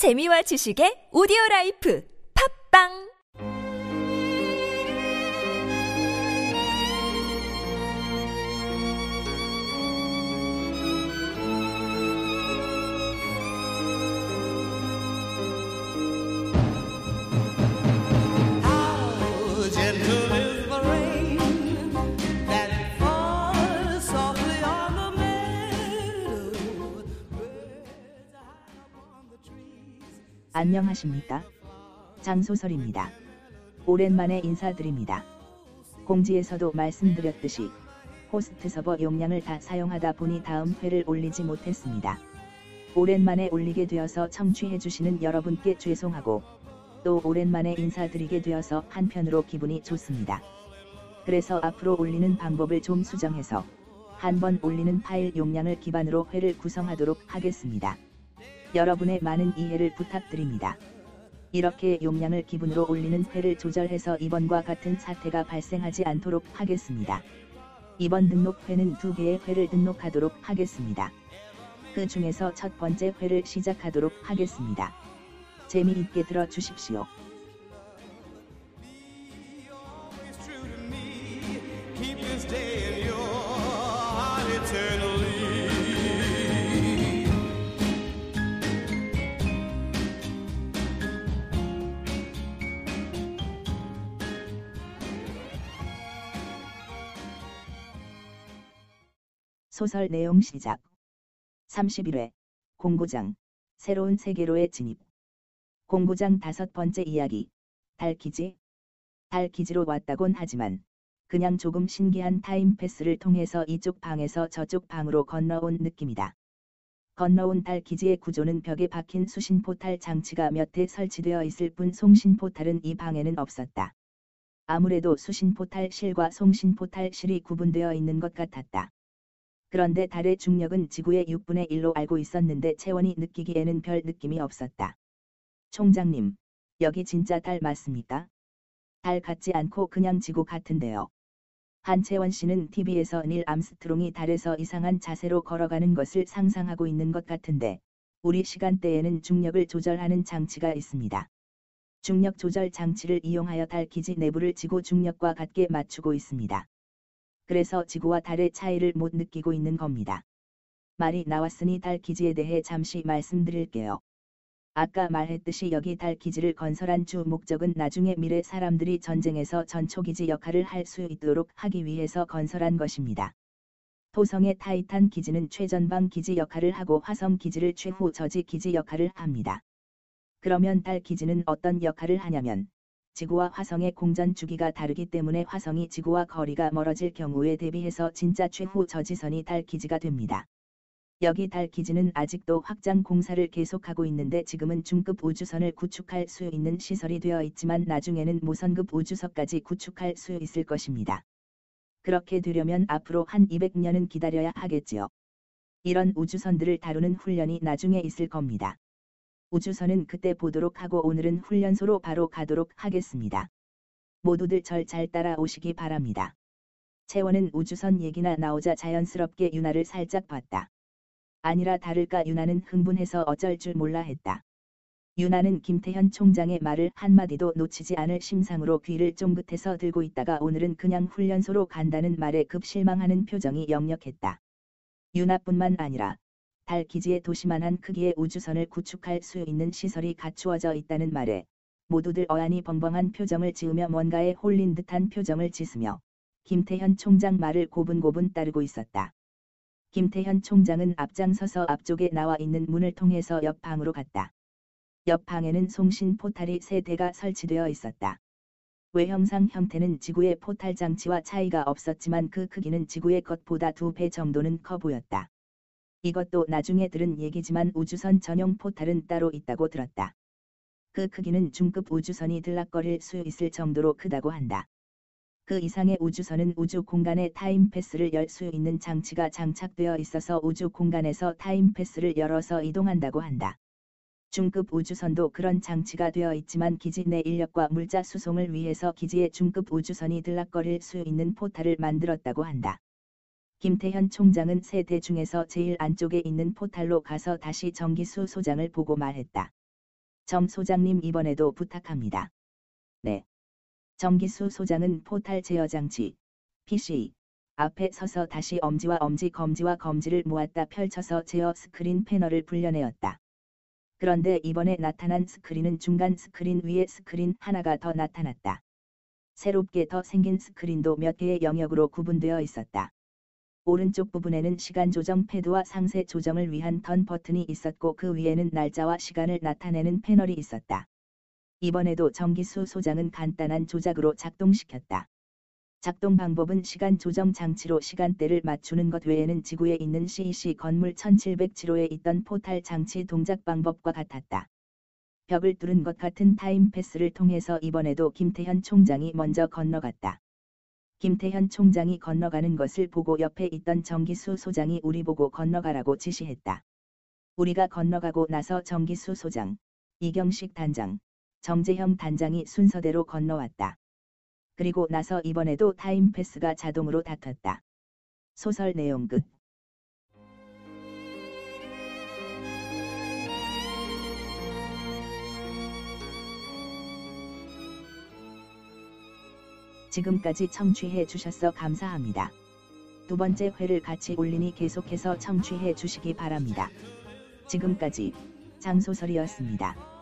재미와 지식의 오디오 라이프. 팝빵 안녕하십니까? 장소설입니다. 오랜만에 인사드립니다. 공지에서도 말씀드렸듯이 호스트 서버 용량을 다 사용하다 보니 다음 회를 올리지 못했습니다. 오랜만에 올리게 되어서 청취해주시는 여러분께 죄송하고 또 오랜만에 인사드리게 되어서 한편으로 기분이 좋습니다. 그래서 앞으로 올리는 방법을 좀 수정해서 한번 올리는 파일 용량을 기반으로 회를 구성하도록 하겠습니다. 여러분의 많은 이해를 부탁드립니다. 이렇게 용량을 기분으로 올리는 회를 조절해서 이번과 같은 사태가 발생하지 않도록 하겠습니다. 이번 등록 회는 두 개의 회를 등록하도록 하겠습니다. 그 중에서 첫 번째 회를 시작하도록 하겠습니다. 재미있게 들어 주십시오. 소설 내용 시작. 31회 공구장 새로운 세계로의 진입. 공구장 다섯 번째 이야기. 달기지. 달기지로 왔다곤 하지만 그냥 조금 신기한 time path를 통해서 이쪽 방에서 저쪽 방으로 건너온 느낌이다. 건너온 달기지의 구조는 벽에 박힌 수신 포탈 장치가 몇 대 설치되어 있을 뿐 송신 포탈은 이 방에는 없었다. 아무래도 수신 포탈 실과 송신 포탈 실이 구분되어 있는 것 같았다. 그런데 달의 중력은 지구의 6분의 1로 알고 있었는데 채원이 느끼기에는 별 느낌이 없었다. 총장님, 여기 진짜 달 맞습니까? 달 같지 않고 그냥 지구 같은데요. 한채원 씨는 TV에서 닐 암스트롱이 달에서 이상한 자세로 걸어가는 것을 상상하고 있는 것 같은데, 우리 시간대에는 중력을 조절하는 장치가 있습니다. 중력 조절 장치를 이용하여 달 기지 내부를 지구 중력과 같게 맞추고 있습니다. 그래서 지구와 달의 차이를 못 느끼고 있는 겁니다. 말이 나왔으니 달 기지에 대해 잠시 말씀드릴게요. 아까 말했듯이 여기 달 기지를 건설한 주 목적은 나중에 미래 사람들이 전쟁에서 전초기지 역할을 할 수 있도록 하기 위해서 건설한 것입니다. 토성의 타이탄 기지는 최전방 기지 역할을 하고 화성 기지를 최후 저지 기지 역할을 합니다. 그러면 달 기지는 어떤 역할을 하냐면 지구와 화성의 공전 주기가 다르기 때문에 화성이 지구와 거리가 멀어질 경우에 대비해서 진짜 최후 저지선이 달 기지가 됩니다. 여기 달 기지는 아직도 확장 공사를 계속하고 있는데 지금은 중급 우주선을 구축할 수 있는 시설이 되어 있지만 나중에는 모선급 우주선까지 구축할 수 있을 것입니다. 그렇게 되려면 앞으로 한 200년은 기다려야 하겠지요. 이런 우주선들을 다루는 훈련이 나중에 있을 겁니다. 우주선은 그때 보도록 하고 오늘은 훈련소로 바로 가도록 하겠습니다. 모두들 절 잘 따라오시기 바랍니다. 채원은 우주선 얘기나 나오자 자연스럽게 유나를 살짝 봤다. 아니라 다를까 유나는 흥분해서 어쩔 줄 몰라 했다. 유나는 김태현 총장의 말을 한마디도 놓치지 않을 심상으로 귀를 쫑긋해서 들고 있다가 오늘은 그냥 훈련소로 간다는 말에 급 실망하는 표정이 역력했다. 유나뿐만 아니라 달 기지에 도시만한 크기의 우주선을 구축할 수 있는 시설이 갖추어져 있다는 말에 모두들 어안이 벙벙한 표정을 지으며 뭔가에 홀린 듯한 표정을 짓으며 김태현 총장 말을 고분고분 따르고 있었다. 김태현 총장은 앞장서서 앞쪽에 나와 있는 문을 통해서 옆 방으로 갔다. 옆 방에는 송신 포탈이 세 대가 설치되어 있었다. 외형상 형태는 지구의 포탈 장치와 차이가 없었지만 그 크기는 지구의 것보다 두 배 정도는 커 보였다. 이것도 나중에 들은 얘기지만 우주선 전용 포탈은 따로 있다고 들었다. 그 크기는 중급 우주선이 들락거릴 수 있을 정도로 크다고 한다. 그 이상의 우주선은 우주 공간에 time path를 열 수 있는 장치가 장착되어 있어서 우주 공간에서 time path를 열어서 이동한다고 한다. 중급 우주선도 그런 장치가 되어 있지만 기지 내 인력과 물자 수송을 위해서 기지에 중급 우주선이 들락거릴 수 있는 포탈을 만들었다고 한다. 김태현 총장은 세 대 중에서 제일 안쪽에 있는 포탈로 가서 다시 정기수 소장을 보고 말했다. 정 소장님 이번에도 부탁합니다. 네. 정기수 소장은 포탈 제어 장치 PC 앞에 서서 다시 엄지와 엄지 검지와 검지를 모았다 펼쳐서 제어 스크린 패널을 불려내었다. 그런데 이번에 나타난 스크린은 중간 스크린 위에 스크린 하나가 더 나타났다. 새롭게 더 생긴 스크린도 몇 개의 영역으로 구분되어 있었다. 오른쪽 부분에는 시간 조정 패드와 상세 조정을 위한 턴 버튼이 있었고 그 위에는 날짜와 시간을 나타내는 패널이 있었다. 이번에도 정기수 소장은 간단한 조작으로 작동시켰다. 작동 방법은 시간 조정 장치로 시간대를 맞추는 것 외에는 지구에 있는 CEC 건물 1707호에 있던 포탈 장치 동작 방법과 같았다. 벽을 뚫은 것 같은 time path를 통해서 이번에도 김태현 총장이 먼저 건너갔다. 김태현 총장이 건너가는 것을 보고 옆에 있던 정기수 소장이 우리 보고 건너가라고 지시했다. 우리가 건너가고 나서 정기수 소장, 이경식 단장, 정재형 단장이 순서대로 건너왔다. 그리고 나서 이번에도 time path가 자동으로 닫혔다. 소설 내용 끝. 지금까지 청취해 주셔서 감사합니다. 두 번째 회를 같이 올리니 계속해서 청취해 주시기 바랍니다. 지금까지 장소설이었습니다.